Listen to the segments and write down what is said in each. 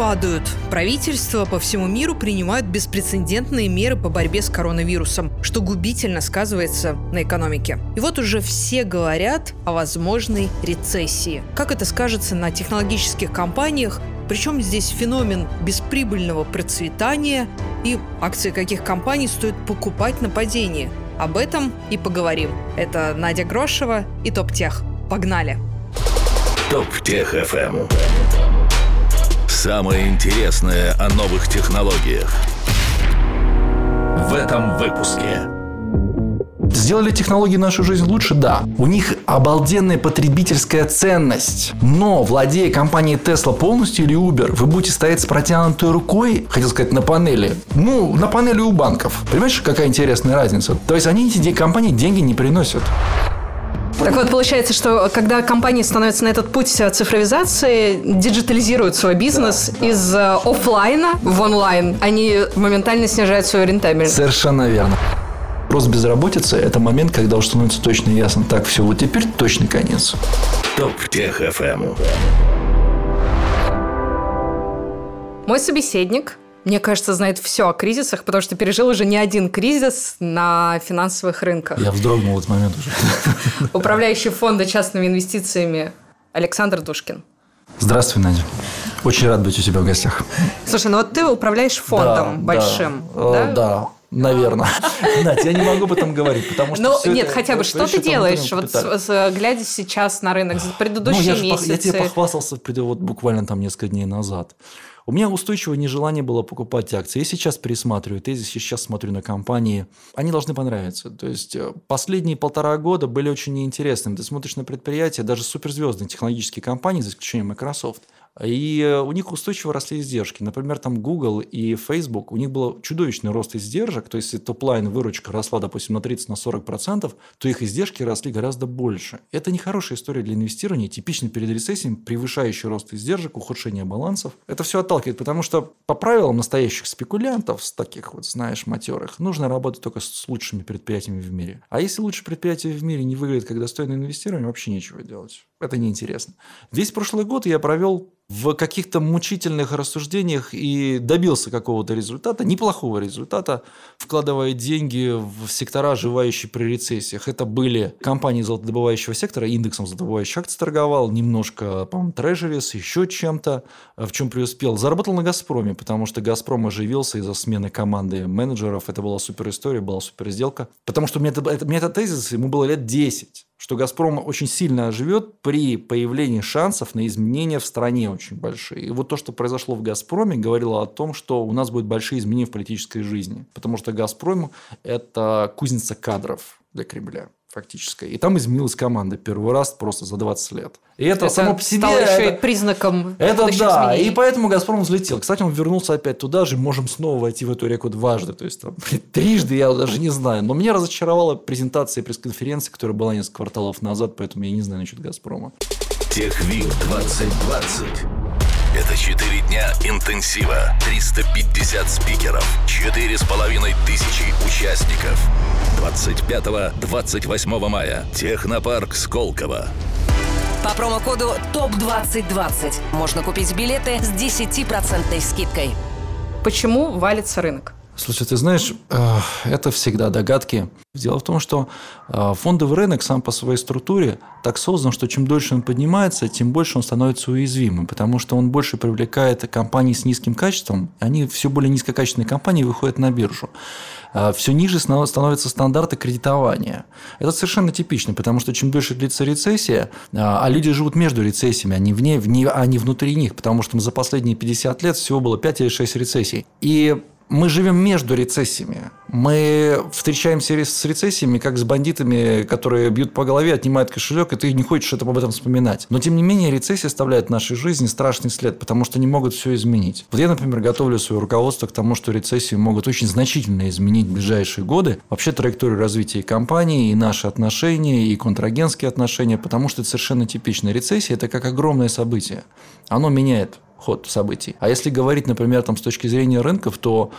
падают. Правительства по всему миру принимают беспрецедентные меры по борьбе с коронавирусом, что губительно сказывается на экономике. И вот уже все говорят о возможной рецессии. Как это скажется на технологических компаниях, причем здесь феномен бесприбыльного процветания и акции каких компаний стоит покупать на падение. Об этом и поговорим. Это Надя Грошева и Топ Тех. Погнали! Топ Тех FM. Самое интересное о новых технологиях. В этом выпуске. Сделали технологии нашу жизнь лучше? Да. У них обалденная потребительская ценность. Но, владея компанией Tesla полностью или Uber, вы будете стоять с протянутой рукой, хотел сказать, на панели. Ну, на панели у банков. Понимаешь, какая интересная разница? То есть, они эти компании деньги не приносят. Так вот, получается, что когда компании становятся на этот путь цифровизации, диджитализируют свой бизнес да, из да. Э, офлайна в онлайн, они моментально снижают свою рентабельность. Совершенно верно. Рост безработицы – это момент, когда уже становится точно ясно. Так, все, вот теперь точно конец. Top Tech FM. Мой собеседник мне кажется, знает все о кризисах, потому что пережил уже не один кризис на финансовых рынках. Я вздрогнул в этот момент уже. Управляющий фонда частными инвестициями Александр Душкин. Здравствуй, Надя. Очень рад быть у тебя в гостях. Слушай, ну вот ты управляешь фондом да, большим, да? Да, да наверное. Надя, я не могу об этом говорить, потому что... Ну, нет, хотя бы, что ты делаешь, вот глядя сейчас на рынок за предыдущие ну, месяцы? Я тебе похвастался вот буквально там несколько дней назад. У меня устойчивое нежелание было покупать акции. Я сейчас пересматриваю тезис, я сейчас смотрю на компании. Они должны понравиться. То есть, э, последние полтора года были очень неинтересными. Ты смотришь на предприятия, даже суперзвездные технологические компании, за исключением Microsoft – и э, у них устойчиво росли издержки. Например, там Google и Facebook, у них был чудовищный рост издержек. То есть, если top line выручка росла, допустим, на 30 на 40%, то их издержки росли гораздо больше. Это не хорошая история для инвестирования, типично перед рецессией, превышающий рост издержек, ухудшение балансов. Это все отталкивает, потому что по правилам настоящих спекулянтов, с таких вот, знаешь, матерых, нужно работать только с лучшими предприятиями в мире. А если лучшие предприятия в мире не выглядят как достойное инвестирование, вообще нечего делать. Это неинтересно. Весь прошлый год я провел в каких-то мучительных рассуждениях и добился какого-то результата, неплохого результата, вкладывая деньги в сектора, оживающие при рецессиях. Это были компании золотодобывающего сектора, индексом золотодобывающих акций торговал, немножко, по-моему, Treasuries, еще чем-то, в чем преуспел. Заработал на «Газпроме», потому что «Газпром» оживился из-за смены команды менеджеров. Это была супер история, была супер сделка. Потому что мне это, это, мне это тезис, ему было лет 10 что «Газпром» очень сильно оживет при появлении шансов на изменения в стране очень большие. И вот то, что произошло в «Газпроме», говорило о том, что у нас будут большие изменения в политической жизни. Потому что «Газпром» – это кузница кадров для Кремля фактически. И там изменилась команда первый раз просто за 20 лет. И это, это само по себе... Стало еще это, и признаком Это да. Изменений. И поэтому «Газпром» взлетел. Кстати, он вернулся опять туда же. Можем снова войти в эту реку дважды. То есть, там, трижды я даже не знаю. Но меня разочаровала презентация пресс-конференции, которая была несколько кварталов назад, поэтому я не знаю насчет «Газпрома». Техвик 2020. Это 4 дня интенсива, 350 спикеров, 4,5 тысячи участников. 25-28 мая. Технопарк Сколково. По промокоду ТОП2020 можно купить билеты с 10% скидкой. Почему валится рынок? Слушай, ты знаешь, э, это всегда догадки. Дело в том, что э, фондовый рынок сам по своей структуре так создан, что чем дольше он поднимается, тем больше он становится уязвимым, потому что он больше привлекает компании с низким качеством, они все более низкокачественные компании выходят на биржу. Э, все ниже становятся стандарты кредитования. Это совершенно типично, потому что чем дольше длится рецессия, а люди живут между рецессиями, а не, вне, а не внутри них, потому что за последние 50 лет всего было 5 или 6 рецессий. И мы живем между рецессиями. Мы встречаемся с рецессиями, как с бандитами, которые бьют по голове, отнимают кошелек, и ты не хочешь об этом вспоминать. Но, тем не менее, рецессия оставляет в нашей жизни страшный след, потому что они могут все изменить. Вот я, например, готовлю свое руководство к тому, что рецессии могут очень значительно изменить в ближайшие годы вообще траекторию развития компании, и наши отношения, и контрагентские отношения, потому что это совершенно типично. Рецессия – это как огромное событие. Оно меняет ход событий. А если говорить, например, там, с точки зрения рынков, то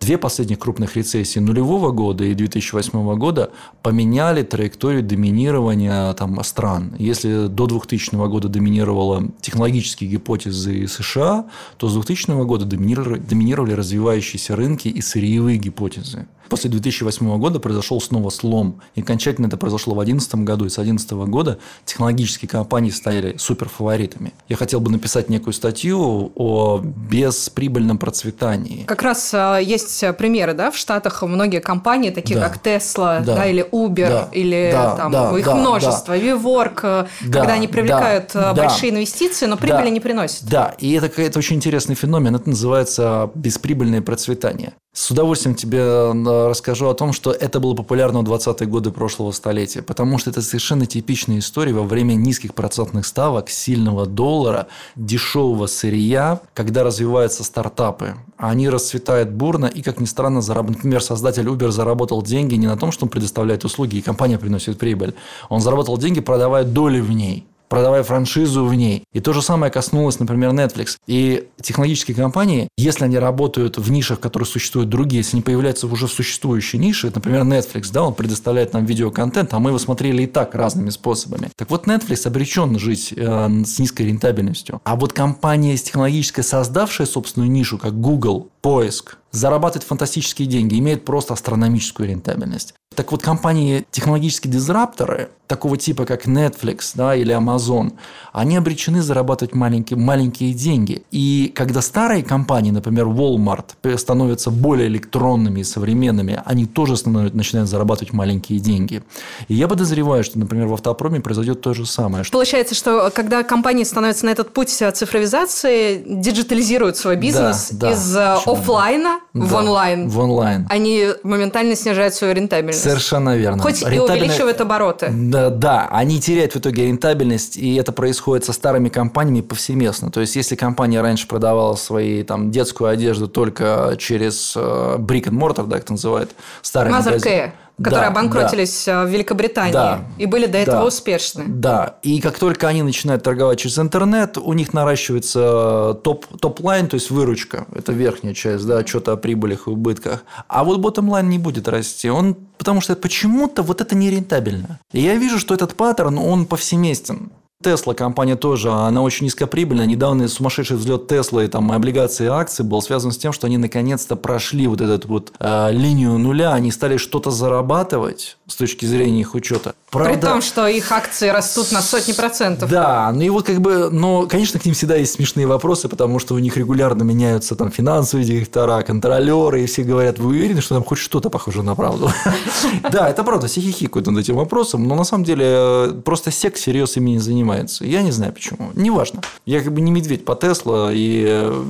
Две последних крупных рецессии нулевого года и 2008 года поменяли траекторию доминирования там, стран. Если до 2000 года доминировала технологические гипотезы США, то с 2000 года доминировали, развивающиеся рынки и сырьевые гипотезы. После 2008 года произошел снова слом. И окончательно это произошло в 2011 году. И с 2011 года технологические компании стали суперфаворитами. Я хотел бы написать некую статью о бесприбыльном процветании. Как раз а, есть примеры, да, в Штатах многие компании, такие Да. как Tesla, да. Да. или Uber, Да. или Да, там да, их да, множество, WeWork, э, Да, когда они привлекают да, э, да. большие инвестиции, но прибыли Да. не приносят. Да, и это, это очень интересный феномен. Это называется бесприбыльное процветание. С удовольствием тебе э, расскажу о том, что это было популярно в 20-е годы прошлого столетия, потому что это совершенно типичная история во время низких процентных ставок, сильного доллара, дешевого сырья, когда развиваются стартапы. Они расцветают бурно, и, как ни странно, зараб- например, создатель Uber заработал деньги не на том, что он предоставляет услуги, и компания приносит прибыль. Он заработал деньги, продавая доли в ней продавая франшизу в ней. И то же самое коснулось, например, Netflix. И технологические компании, если они работают в нишах, которые существуют другие, если они появляются уже в существующей нише, например, Netflix, да, он предоставляет нам видеоконтент, а мы его смотрели и так разными способами. Так вот, Netflix обречен жить э, с низкой рентабельностью. А вот компания технологическая, создавшая собственную нишу, как Google, поиск, зарабатывает фантастические деньги, имеет просто астрономическую рентабельность. Так вот, компании технологические disruptor ы, такого типа, как Netflix да, или Amazon, они обречены зарабатывать маленькие, маленькие деньги. И когда старые компании, например, Walmart, становятся более электронными и современными, они тоже становятся, начинают зарабатывать маленькие деньги. И я подозреваю, что, например, в автопроме произойдет то же самое. Получается, что когда компании становятся на этот путь э, цифровизации, диджитализируют свой бизнес да, из э, почему? офлайна в Да, онлайн, В онлайн. они моментально снижают свою рентабельность. Совершенно верно. Хоть и Рентабельно- увеличивают обороты. Да, да, они теряют в итоге рентабельность, и это происходит со старыми компаниями повсеместно. То есть, если компания раньше продавала свои там детскую одежду только через э, brick and mortar, да, как это называют, старые Mothercare магазины. Которые Да, обанкротились э, в Великобритании Да. и были до этого Да. успешны. Да, и как только они начинают торговать через интернет, у них наращивается top, top line, то есть выручка, это верхняя часть, да, отчета о прибылях и убытках. А вот bottom line не будет расти, он, потому что почему-то вот это нерентабельно. И я вижу, что этот паттерн, он повсеместен. Тесла компания тоже, она очень низкоприбыльная. Недавний сумасшедший взлет Теслы, там, облигации и акции был связан с тем, что они наконец-то прошли вот эту вот э, линию нуля, они стали что-то зарабатывать с точки зрения их учета. При том, что их акции растут на сотни процентов. Да, ну и вот как бы, но, конечно, к ним всегда есть смешные вопросы, потому что у них регулярно меняются там финансовые директора, контролеры, и все говорят, вы уверены, что там хоть что-то похоже на правду? Да, это правда, все хихикают над этим вопросом, но на самом деле э, просто сек всерьез ими не занимается. Я не знаю почему, неважно. Я как бы не медведь по Тесла, и э,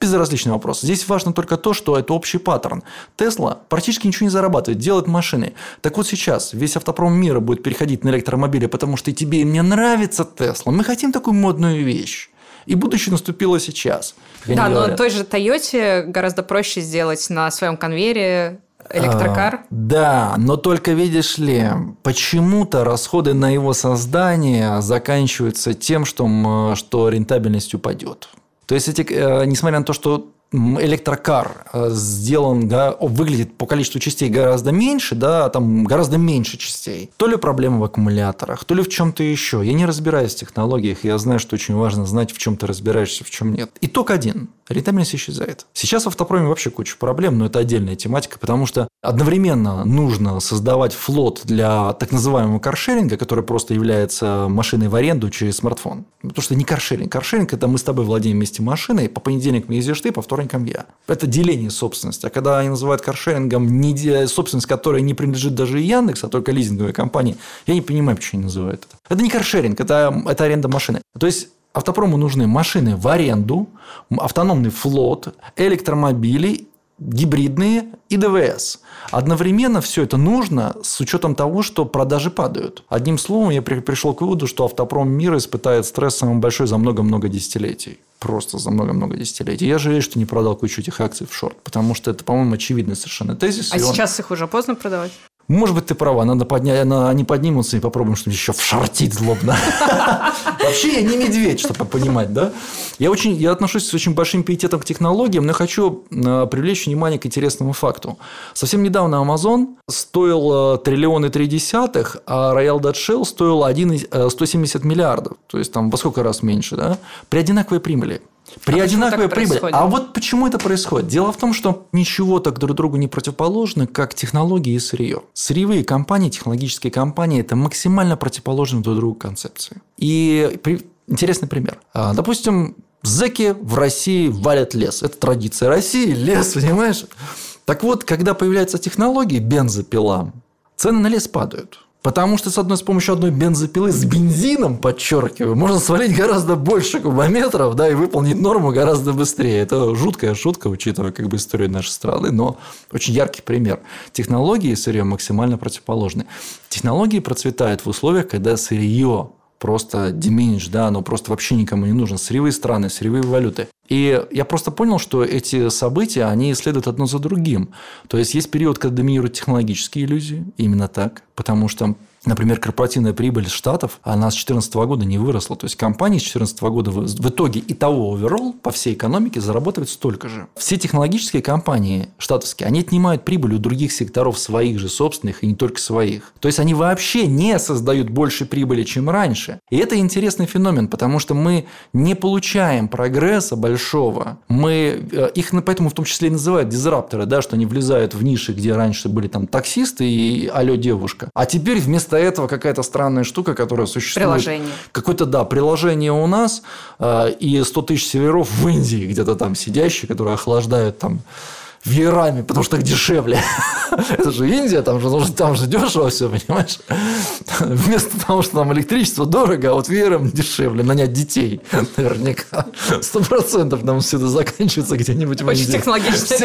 безразличный вопрос. Здесь важно только то, что это общий паттерн. Тесла практически ничего не зарабатывает, делает машины. Так вот сейчас весь автопром мира будет переходить на электромобили, потому что и тебе, и мне нравится Тесла. Мы хотим такую модную вещь. И будущее наступило сейчас. Да, но той же Тойоте гораздо проще сделать на своем конвейере электрокар. А, да, но только видишь ли, почему-то расходы на его создание заканчиваются тем, что, что рентабельность упадет. То есть, эти, э, несмотря на то, что электрокар э, сделан, да, выглядит по количеству частей гораздо меньше, да, там гораздо меньше частей. То ли проблема в аккумуляторах, то ли в чем-то еще. Я не разбираюсь в технологиях, я знаю, что очень важно знать, в чем ты разбираешься, в чем нет. Итог один. Рентабельность исчезает. Сейчас в автопроме вообще куча проблем, но это отдельная тематика, потому что одновременно нужно создавать флот для так называемого каршеринга, который просто является машиной в аренду через смартфон. Потому что не каршеринг. Каршеринг – это мы с тобой владеем вместе машиной, по понедельникам ездишь ты, по вторникам я. Это деление собственности. А когда они называют каршерингом не собственность, которая не принадлежит даже Яндекс, а только лизинговой компании, я не понимаю, почему они называют это. Это не каршеринг, это, это аренда машины. То есть, Автопрому нужны машины в аренду, автономный флот, электромобили, гибридные и ДВС. Одновременно все это нужно с учетом того, что продажи падают. Одним словом, я при- пришел к выводу, что автопром мира испытает стресс самый большой за много-много десятилетий. Просто за много-много десятилетий. Я жалею, что не продал кучу этих акций в шорт, потому что это, по-моему, очевидный совершенно тезис. А и он- сейчас их уже поздно продавать? Может быть, ты права, надо поднять, они поднимутся и попробуем что-нибудь еще вшартить злобно. Вообще я не медведь, чтобы понимать, да? Я, очень, я отношусь с очень большим пиететом к технологиям, но хочу э, привлечь внимание к интересному факту. Совсем недавно Amazon стоил э, триллионы три десятых, а Royal Dutch Shell стоил 1, 170 миллиардов. То есть, там во сколько раз меньше, да? При одинаковой прибыли. При а одинаковой прибыли. А вот почему это происходит? Дело в том, что ничего так друг другу не противоположно, как технологии и сырье. Сырьевые компании, технологические компании – это максимально противоположные друг другу концепции. И при... интересный пример. А, допустим, зеки в России валят лес. Это традиция России, лес, понимаешь? Так вот, когда появляются технологии бензопилам, цены на лес падают. Потому что с одной с помощью одной бензопилы с бензином, подчеркиваю, можно свалить гораздо больше кубометров, да, и выполнить норму гораздо быстрее. Это жуткая шутка, учитывая как бы историю нашей страны, но очень яркий пример. Технологии сырье максимально противоположны. Технологии процветают в условиях, когда сырье просто diminish, да, оно просто вообще никому не нужно. Сырьевые страны, сырьевые валюты. И я просто понял, что эти события, они следуют одно за другим. То есть, есть период, когда доминируют технологические иллюзии, именно так, потому что Например, корпоративная прибыль Штатов, она с 2014 года не выросла. То есть, компании с 2014 года в итоге и того оверолл по всей экономике зарабатывают столько же. Все технологические компании штатовские, они отнимают прибыль у других секторов своих же собственных и не только своих. То есть, они вообще не создают больше прибыли, чем раньше. И это интересный феномен, потому что мы не получаем прогресса большого. Мы э, их поэтому в том числе и называют дизрапторы, да, что они влезают в ниши, где раньше были там таксисты и алло девушка. А теперь вместо этого какая-то странная штука, которая существует. Приложение. Какое-то, да, приложение у нас э, и 100 тысяч северов в Индии, где-то там сидящие, которые охлаждают там веерами, потому что так дешевле. Это же Индия, там же, там же дешево все, понимаешь? Вместо того, что там электричество дорого, а вот веером дешевле нанять детей. Наверняка. Сто процентов нам все это заканчивается где-нибудь в Индии. Очень технологично.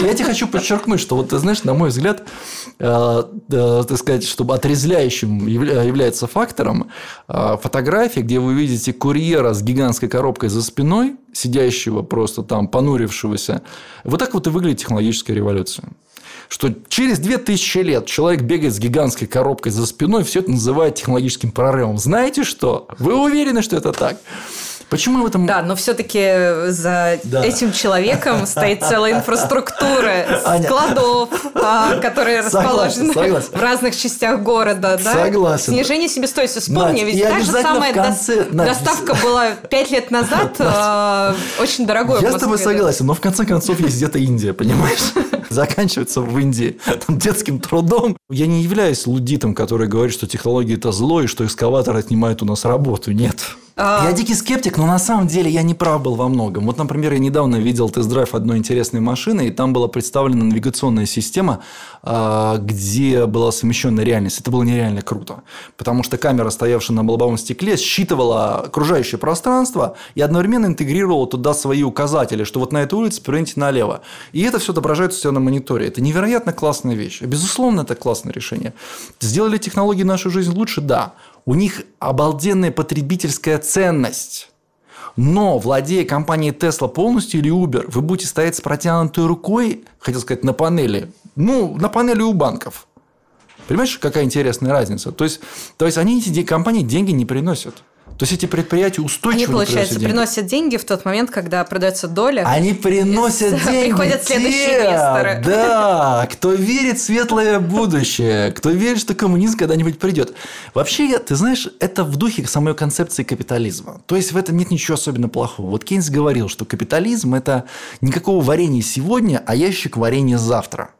Я тебе хочу подчеркнуть, что вот ты знаешь, на мой взгляд, э, э, так сказать, чтобы отрезвляющим является фактором э, фотографии, где вы видите курьера с гигантской коробкой за спиной, сидящего просто там, понурившегося. Вот так вот и выглядит технологическая революция. Что через 2000 лет человек бегает с гигантской коробкой за спиной, все это называют технологическим прорывом. Знаете что? Вы уверены, что это так? Почему в этом... Да, но все-таки за да. этим человеком стоит целая инфраструктура Аня. складов, а, которые расположены в разных частях города. Да? Согласен. Снижение себестоимости. Вспомни, ведь та же самая доставка была пять лет назад э, очень дорогой. Я с тобой согласен, но в конце концов есть где-то Индия, понимаешь? Заканчивается в Индии там, детским трудом. Я не являюсь лудитом, который говорит, что технологии это зло и что экскаватор отнимает у нас работу. Нет. А... Я дикий скептик, но на самом деле я не прав был во многом. Вот, например, я недавно видел тест-драйв одной интересной машины, и там была представлена навигационная система, а, где была совмещена реальность. Это было нереально круто, потому что камера, стоявшая на лобовом стекле, считывала окружающее пространство и одновременно интегрировала туда свои указатели, что вот на этой улице поверните налево. И это все отображается у себя на мониторе. Это невероятно классная вещь. Безусловно, это классное решение. Сделали технологии нашу жизнь лучше? Да. У них обалденная потребительская ценность. Но, владея компанией Tesla полностью или Uber, вы будете стоять с протянутой рукой, хотел сказать, на панели. Ну, на панели у банков. Понимаешь, какая интересная разница? То есть, то есть они эти компании деньги не приносят. То есть эти предприятия устойчиво Они, получается, деньги. приносят деньги в тот момент, когда продается доля. Они приносят деньги. Приходят следующие инвесторы. Да, кто верит в светлое будущее, кто верит, что коммунизм когда-нибудь придет. Вообще, ты знаешь, это в духе самой концепции капитализма. То есть в этом нет ничего особенно плохого. Вот Кейнс говорил, что капитализм это никакого варенья сегодня, а ящик варенья завтра.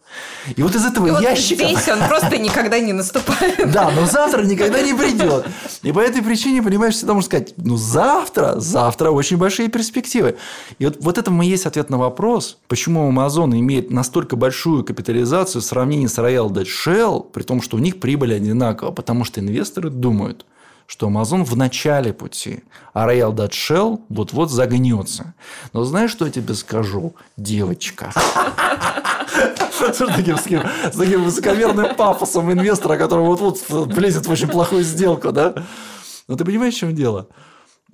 И вот из этого и ящика... Вот здесь он просто никогда не наступает. Да, но завтра никогда не придет. И по этой причине, понимаешь, всегда можно сказать, ну завтра, завтра очень большие перспективы. И вот, вот это и есть ответ на вопрос, почему Amazon имеет настолько большую капитализацию в сравнении с Royal Dutch Shell, при том, что у них прибыль одинакова, потому что инвесторы думают, что Amazon в начале пути, а Royal Dutch Shell вот-вот загнется. Но знаешь, что я тебе скажу, девочка? С таким, высокомерным пафосом инвестора, который вот-вот влезет в очень плохую сделку, да? Но ты понимаешь, в чем дело?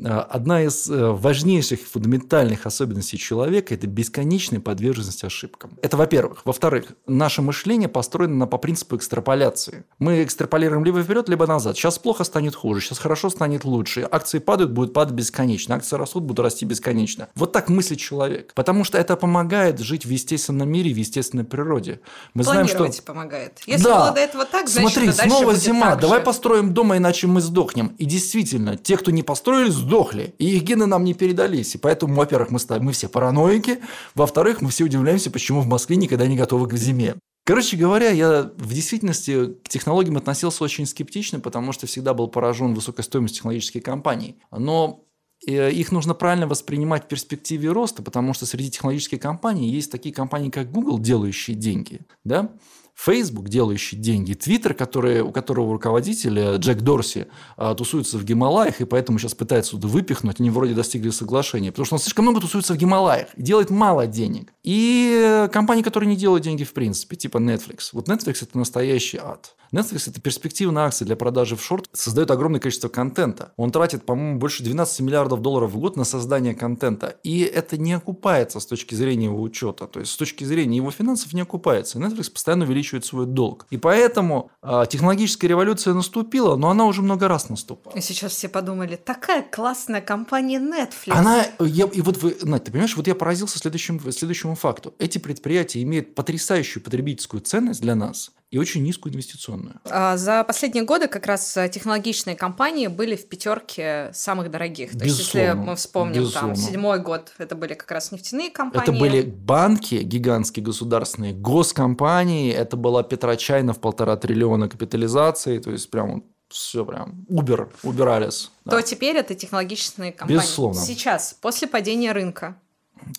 А, одна из э, важнейших фундаментальных особенностей человека – это бесконечная подверженность ошибкам. Это во-первых. Во-вторых, наше мышление построено по принципу экстраполяции. Мы экстраполируем либо вперед, либо назад. Сейчас плохо станет хуже, сейчас хорошо станет лучше. Акции падают, будут падать бесконечно. Акции растут, будут расти бесконечно. Вот так мыслит человек. Потому что это помогает жить в естественном мире, в естественной природе. Мы знаем, что... помогает. Если да. было до этого так, значит, Смотри, снова зима. Давай построим дома, иначе мы сдохнем. И действительно, те, кто не построили, сдохли. И их гены нам не передались. И поэтому, во-первых, мы, мы все параноики. Во-вторых, мы все удивляемся, почему в Москве никогда не готовы к зиме. Короче говоря, я в действительности к технологиям относился очень скептично, потому что всегда был поражен высокой стоимостью технологических компаний. Но э, их нужно правильно воспринимать в перспективе роста, потому что среди технологических компаний есть такие компании, как Google, делающие деньги. Да? Facebook, делающий деньги, Twitter, который, у которого руководитель э, Джек Дорси а, тусуется в Гималаях, и поэтому сейчас пытается туда выпихнуть, они вроде достигли соглашения, потому что он слишком много тусуется в Гималаях делает мало денег. И э, компании, которые не делают деньги в принципе, типа Netflix. Вот Netflix – это настоящий ад. Netflix – это перспективная акция для продажи в шорт, создает огромное количество контента. Он тратит, по-моему, больше 12 миллиардов долларов в год на создание контента. И это не окупается с точки зрения его учета. То есть, с точки зрения его финансов не окупается. Netflix постоянно увеличивает свой долг. И поэтому э, технологическая революция наступила, но она уже много раз наступала. И сейчас все подумали, такая классная компания Netflix. Она, я, и вот вы, Надь, ты понимаешь, вот я поразился следующему, следующему факту. Эти предприятия имеют потрясающую потребительскую ценность для нас и очень низкую инвестиционную. А за последние годы как раз технологичные компании были в пятерке самых дорогих. То есть, если мы вспомним, безусловно. там, седьмой год, это были как раз нефтяные компании. Это были банки гигантские государственные, госкомпании, это была Петрочайна в полтора триллиона капитализации, то есть прям все прям убер, убирались. Да. То теперь это технологичные компании. Безусловно. Сейчас, после падения рынка,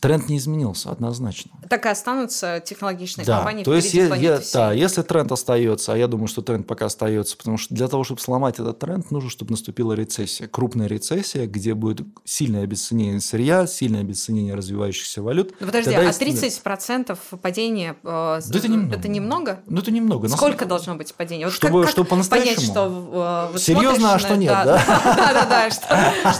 Тренд не изменился однозначно. Так и останутся технологичные да. компании. То есть, я, я, да, если тренд остается, а я думаю, что тренд пока остается, потому что для того, чтобы сломать этот тренд, нужно, чтобы наступила рецессия, крупная рецессия, где будет сильное обесценение сырья, сильное обесценение развивающихся валют. Ну, подожди, Тогда а 30% падения э, да это немного? Это немного? Ну это немного. Сколько должно быть падение? Вот чтобы, как, чтобы по-настоящему? Понять, что э, серьезно, а что нет, да? Да, да, да, что,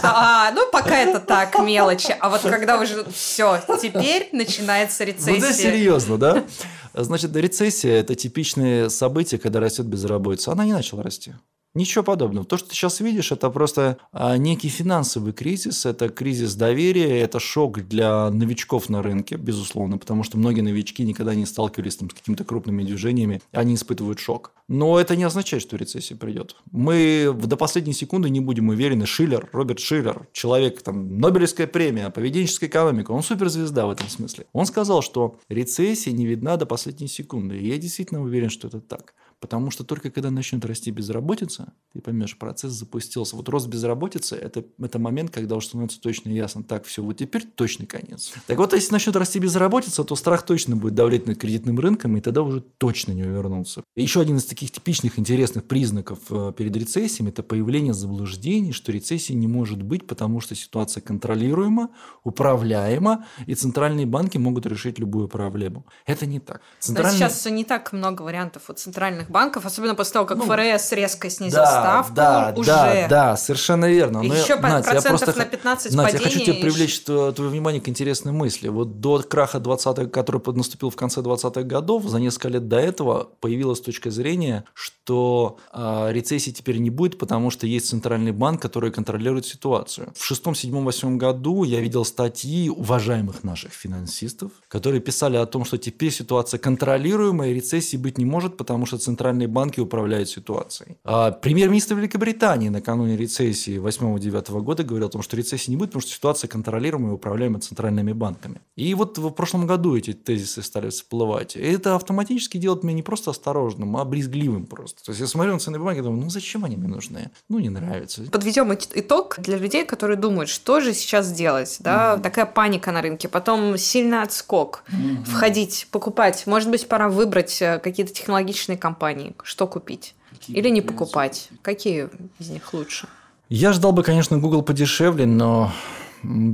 а, ну пока это так мелочи, а вот когда уже все, теперь начинается рецессия. Ну, да, серьезно, да? Значит, рецессия – это типичное событие, когда растет безработица. Она не начала расти. Ничего подобного. То, что ты сейчас видишь, это просто а, некий финансовый кризис, это кризис доверия, это шок для новичков на рынке, безусловно, потому что многие новички никогда не сталкивались там, с какими-то крупными движениями, они испытывают шок. Но это не означает, что рецессия придет. Мы до последней секунды не будем уверены. Шиллер, Роберт Шиллер, человек, там, Нобелевская премия, поведенческая экономика, он суперзвезда в этом смысле. Он сказал, что рецессия не видна до последней секунды. И я действительно уверен, что это так. Потому что только когда начнет расти безработица, ты поймешь, процесс запустился. Вот рост безработицы это, – это момент, когда уже становится точно ясно, так, все, вот теперь точный конец. Так вот, если начнет расти безработица, то страх точно будет давлеть над кредитным рынком, и тогда уже точно не увернуться. еще один из таких типичных интересных признаков э, перед рецессией – это появление заблуждений, что рецессии не может быть, потому что ситуация контролируема, управляема, и центральные банки могут решить любую проблему. Это не так. Центральные... сейчас не так много вариантов у центральных банков, особенно после того, как ну, ФРС резко снизил да, ставку, да, уже... Да, да, совершенно верно. Но еще Надь, процентов я просто, на 15 Надь, я хочу тебе привлечь твое, твое внимание к интересной мысли. Вот до краха 20-х, который наступил в конце 20-х годов, за несколько лет до этого появилась точка зрения, что э, рецессии теперь не будет, потому что есть центральный банк, который контролирует ситуацию. В шестом, седьмом, восьмом году я видел статьи уважаемых наших финансистов, которые писали о том, что теперь ситуация контролируемая, рецессии быть не может, потому что центральный центральные банки управляют ситуацией. А премьер-министр Великобритании накануне рецессии 8-9 года говорил о том, что рецессии не будет, потому что ситуация контролируемая и управляема центральными банками. И вот в прошлом году эти тезисы стали всплывать. И это автоматически делает меня не просто осторожным, а брезгливым просто. То есть я смотрю на ценные бумаги и думаю, ну зачем они мне нужны? Ну не нравится. Подведем итог для людей, которые думают, что же сейчас делать. Да? Mm-hmm. Такая паника на рынке, потом сильный отскок, mm-hmm. входить, покупать. Может быть, пора выбрать э, какие-то технологичные компании компаний, что купить? Какие Или не покупать? Какие из них лучше? Я ждал бы, конечно, Google подешевле, но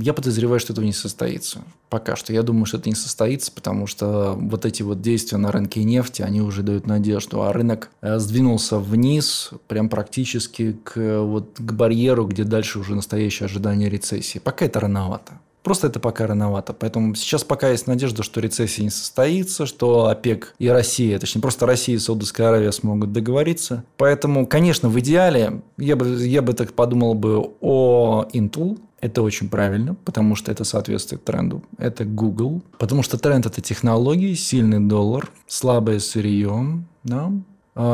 Я подозреваю, что этого не состоится. Пока что. Я думаю, что это не состоится, потому что вот эти вот действия на рынке нефти, они уже дают надежду. А рынок э, сдвинулся вниз, прям практически к, вот, к барьеру, где дальше уже настоящее ожидание рецессии. Пока это рановато. Просто это пока рановато. Поэтому сейчас пока есть надежда, что рецессия не состоится, что ОПЕК и Россия, точнее, просто Россия и Саудовская Аравия смогут договориться. Поэтому, конечно, в идеале я бы, я бы так подумал бы о Intel, это очень правильно, потому что это соответствует тренду. Это Google. Потому что тренд – это технологии, сильный доллар, слабое сырье, да,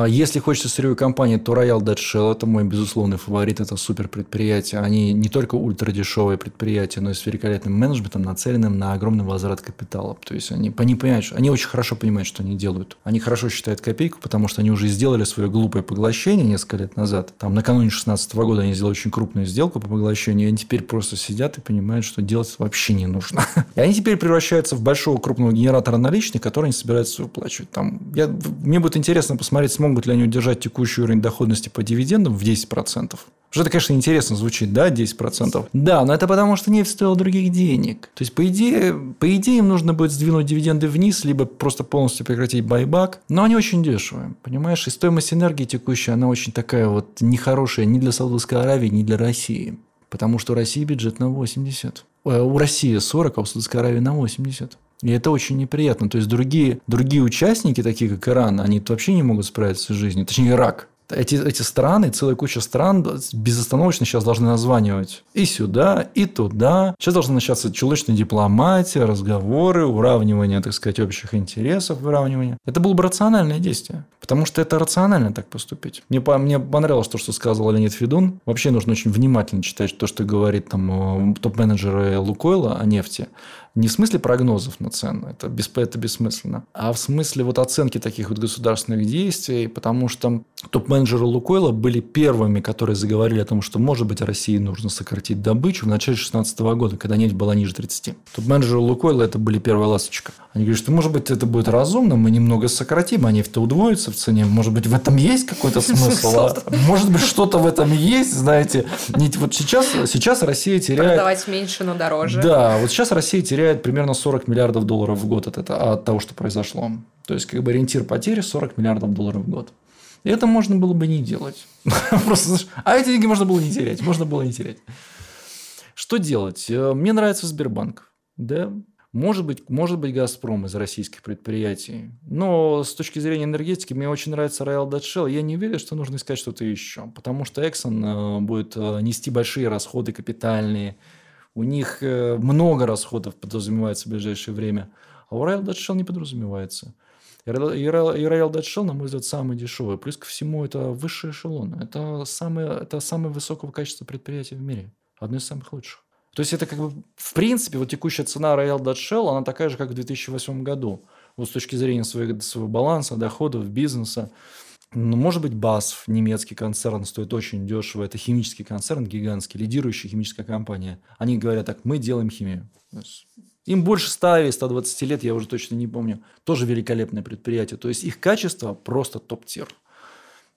если хочется сырьевой компании, то Royal Dutch Shell – это мой безусловный фаворит. Это супер предприятие. Они не только ультрадешевые предприятия, но и с великолепным менеджментом, нацеленным на огромный возврат капитала. То есть они, они понимают, что, они очень хорошо понимают, что они делают. Они хорошо считают копейку, потому что они уже сделали свое глупое поглощение несколько лет назад. Там накануне 2016 года они сделали очень крупную сделку по поглощению, и они теперь просто сидят и понимают, что делать вообще не нужно. И они теперь превращаются в большого крупного генератора наличных, который они собираются выплачивать. Там, я, мне будет интересно посмотреть, смогут ли они удержать текущий уровень доходности по дивидендам в 10%. Уже это, конечно, интересно звучит, да, 10%. Да, но это потому, что нефть стоила других денег. То есть, по идее, по идее, им нужно будет сдвинуть дивиденды вниз, либо просто полностью прекратить байбак. Но они очень дешевые, понимаешь? И стоимость энергии текущая, она очень такая вот нехорошая ни для Саудовской Аравии, ни для России. Потому что у России бюджет на 80. Э, у России 40, а у Саудовской Аравии на 80. И это очень неприятно. То есть, другие, другие участники, такие как Иран, они вообще не могут справиться с жизнью. Точнее, Ирак эти, эти страны, целая куча стран безостановочно сейчас должны названивать и сюда, и туда. Сейчас должна начаться чулочная дипломатия, разговоры, уравнивание, так сказать, общих интересов, выравнивание. Это было бы рациональное действие. Потому что это рационально так поступить. Мне, мне понравилось то, что сказал Леонид Федун. Вообще нужно очень внимательно читать то, что говорит там э, топ-менеджеры Лукойла о нефти. Не в смысле прогнозов на цену, это, бесп... это бессмысленно, а в смысле вот оценки таких вот государственных действий, потому что топ-менеджеры Лукойла были первыми, которые заговорили о том, что, может быть, России нужно сократить добычу в начале 2016 года, когда нефть была ниже 30. Топ-менеджеры Лукойла это были первая ласточка. Они говорят, что, может быть, это будет разумно, мы немного сократим, а нефть-то удвоится в цене. Может быть, в этом есть какой-то смысл? А? Может быть, что-то в этом есть, знаете. Вот сейчас, сейчас Россия теряет... Продавать меньше, но дороже. Да, вот сейчас Россия теряет теряет примерно 40 миллиардов долларов в год от, этого, от того, что произошло. То есть, как бы ориентир потери 40 миллиардов долларов в год. И это можно было бы не делать. Просто, а эти деньги можно было не терять. Можно было не терять. Что делать? Э, мне нравится Сбербанк. Да, может быть, может быть, Газпром из российских предприятий. Но с точки зрения энергетики мне очень нравится Royal Dutch Shell. Я не уверен, что нужно искать что-то еще. Потому что Exxon э, будет э, нести большие расходы капитальные у них э, много расходов подразумевается в ближайшее время, а у Royal Dutch Shell не подразумевается. И Dutch Shell, на мой взгляд, самый дешевый. Плюс ко всему, это высший эшелон. Это самое, это самое высокого качества предприятие в мире. Одно из самых лучших. То есть, это как бы, в принципе, вот текущая цена Royal Dutch Shell, она такая же, как в 2008 году. Вот с точки зрения своего, своего баланса, доходов, бизнеса. Ну, может быть, BASF, немецкий концерн, стоит очень дешево. Это химический концерн гигантский, лидирующая химическая компания. Они говорят так, мы делаем химию. Им больше 100 или 120 лет, я уже точно не помню. Тоже великолепное предприятие. То есть, их качество просто топ-тир.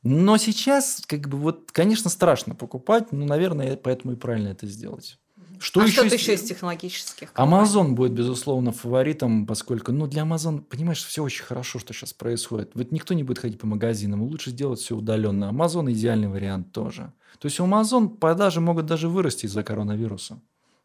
Но сейчас, как бы, вот, конечно, страшно покупать, но, наверное, поэтому и правильно это сделать. Что а еще что-то еще из технологических? Amazon будет, безусловно, фаворитом, поскольку, ну, для Amazon, понимаешь, все очень хорошо, что сейчас происходит. Вот никто не будет ходить по магазинам, лучше сделать все удаленно. Amazon идеальный вариант тоже. То есть у Amazon продажи могут даже вырасти из-за коронавируса.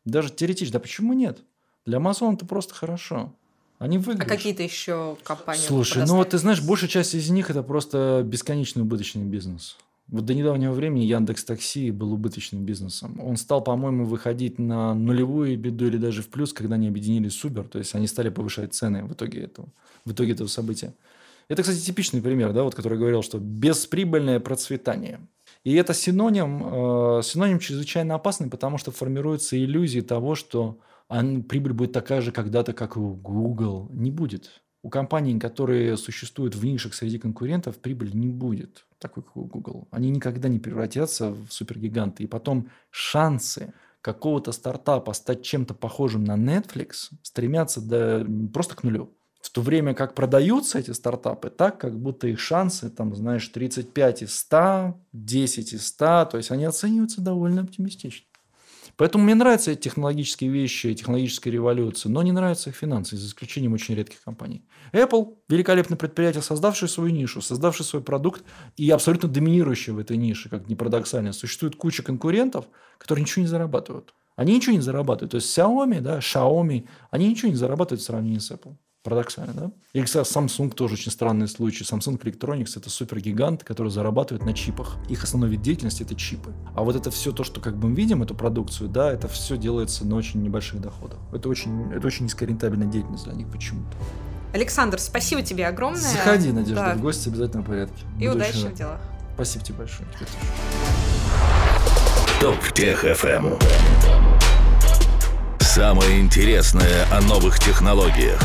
Даже теоретически. Да почему нет? Для Amazon это просто хорошо. Они выиграют. А какие-то еще компании? Слушай, ну вот ты знаешь, большая часть из них это просто бесконечный убыточный бизнес. Вот до недавнего времени Яндекс Такси был убыточным бизнесом. Он стал, по-моему, выходить на нулевую беду или даже в плюс, когда они объединились с. То есть они стали повышать цены в итоге этого, в итоге этого события. Это, кстати, типичный пример, да, вот, который говорил, что бесприбыльное процветание. И это синоним, э, синоним чрезвычайно опасный, потому что формируется иллюзия того, что прибыль будет такая же когда-то, как у Google. Не будет. У компаний, которые существуют в нишах среди конкурентов, прибыли не будет, такой как у Google. Они никогда не превратятся в супергиганты. И потом шансы какого-то стартапа стать чем-то похожим на Netflix стремятся до, просто к нулю. В то время как продаются эти стартапы так, как будто их шансы, там, знаешь, 35 из 100, 10 из 100, то есть они оцениваются довольно оптимистично. Поэтому мне нравятся эти технологические вещи, технологическая революция, но не нравятся их финансы, за исключением очень редких компаний. Apple – великолепное предприятие, создавшее свою нишу, создавшее свой продукт и абсолютно доминирующее в этой нише, как ни парадоксально. Существует куча конкурентов, которые ничего не зарабатывают. Они ничего не зарабатывают. То есть Xiaomi, да, Xiaomi, они ничего не зарабатывают в сравнении с Apple. Парадоксально, да? И, кстати, Samsung тоже очень странный случай. Samsung Electronics – это супергигант, который зарабатывает на чипах. Их основной вид деятельности – это чипы. А вот это все то, что как бы мы видим, эту продукцию, да, это все делается на очень небольших доходах. Это очень, это очень низкорентабельная деятельность для них почему-то. Александр, спасибо тебе огромное. Заходи, Надежда, да. в гости обязательно в порядке. И Буду удачи в делах. Спасибо тебе большое. Топ Тех FM. Самое интересное о новых технологиях